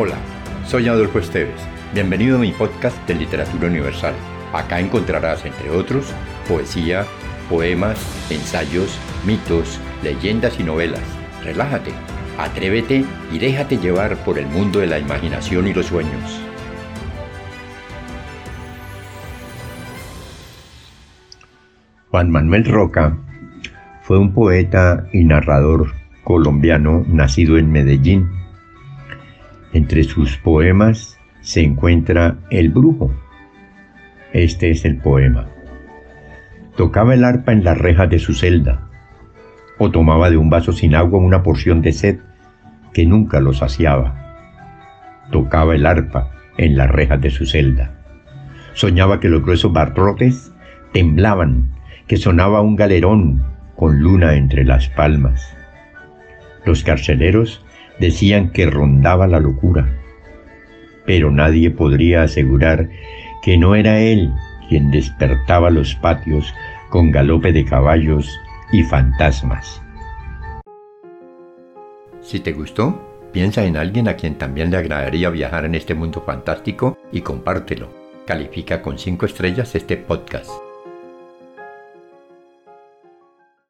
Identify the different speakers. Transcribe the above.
Speaker 1: Hola, soy Adolfo Esteves. Bienvenido a mi podcast de Literatura Universal. Acá encontrarás, entre otros, poesía, poemas, ensayos, mitos, leyendas y novelas. Relájate, atrévete y déjate llevar por el mundo de la imaginación y los sueños. Juan Manuel Roca fue un poeta y narrador colombiano nacido en Medellín entre sus poemas se encuentra El Brujo. Este es el poema. Tocaba el arpa en las rejas de su celda, o tomaba de un vaso sin agua una porción de sed que nunca lo saciaba. Tocaba el arpa en las rejas de su celda. Soñaba que los gruesos barrotes temblaban, que sonaba un galerón con luna entre las palmas. Los carceleros decían que rondaba la locura, pero nadie podría asegurar que no era él quien despertaba los patios con galope de caballos y fantasmas. Si te gustó, piensa en alguien a quien también le agradaría viajar en este mundo fantástico y compártelo. Califica con 5 estrellas este podcast.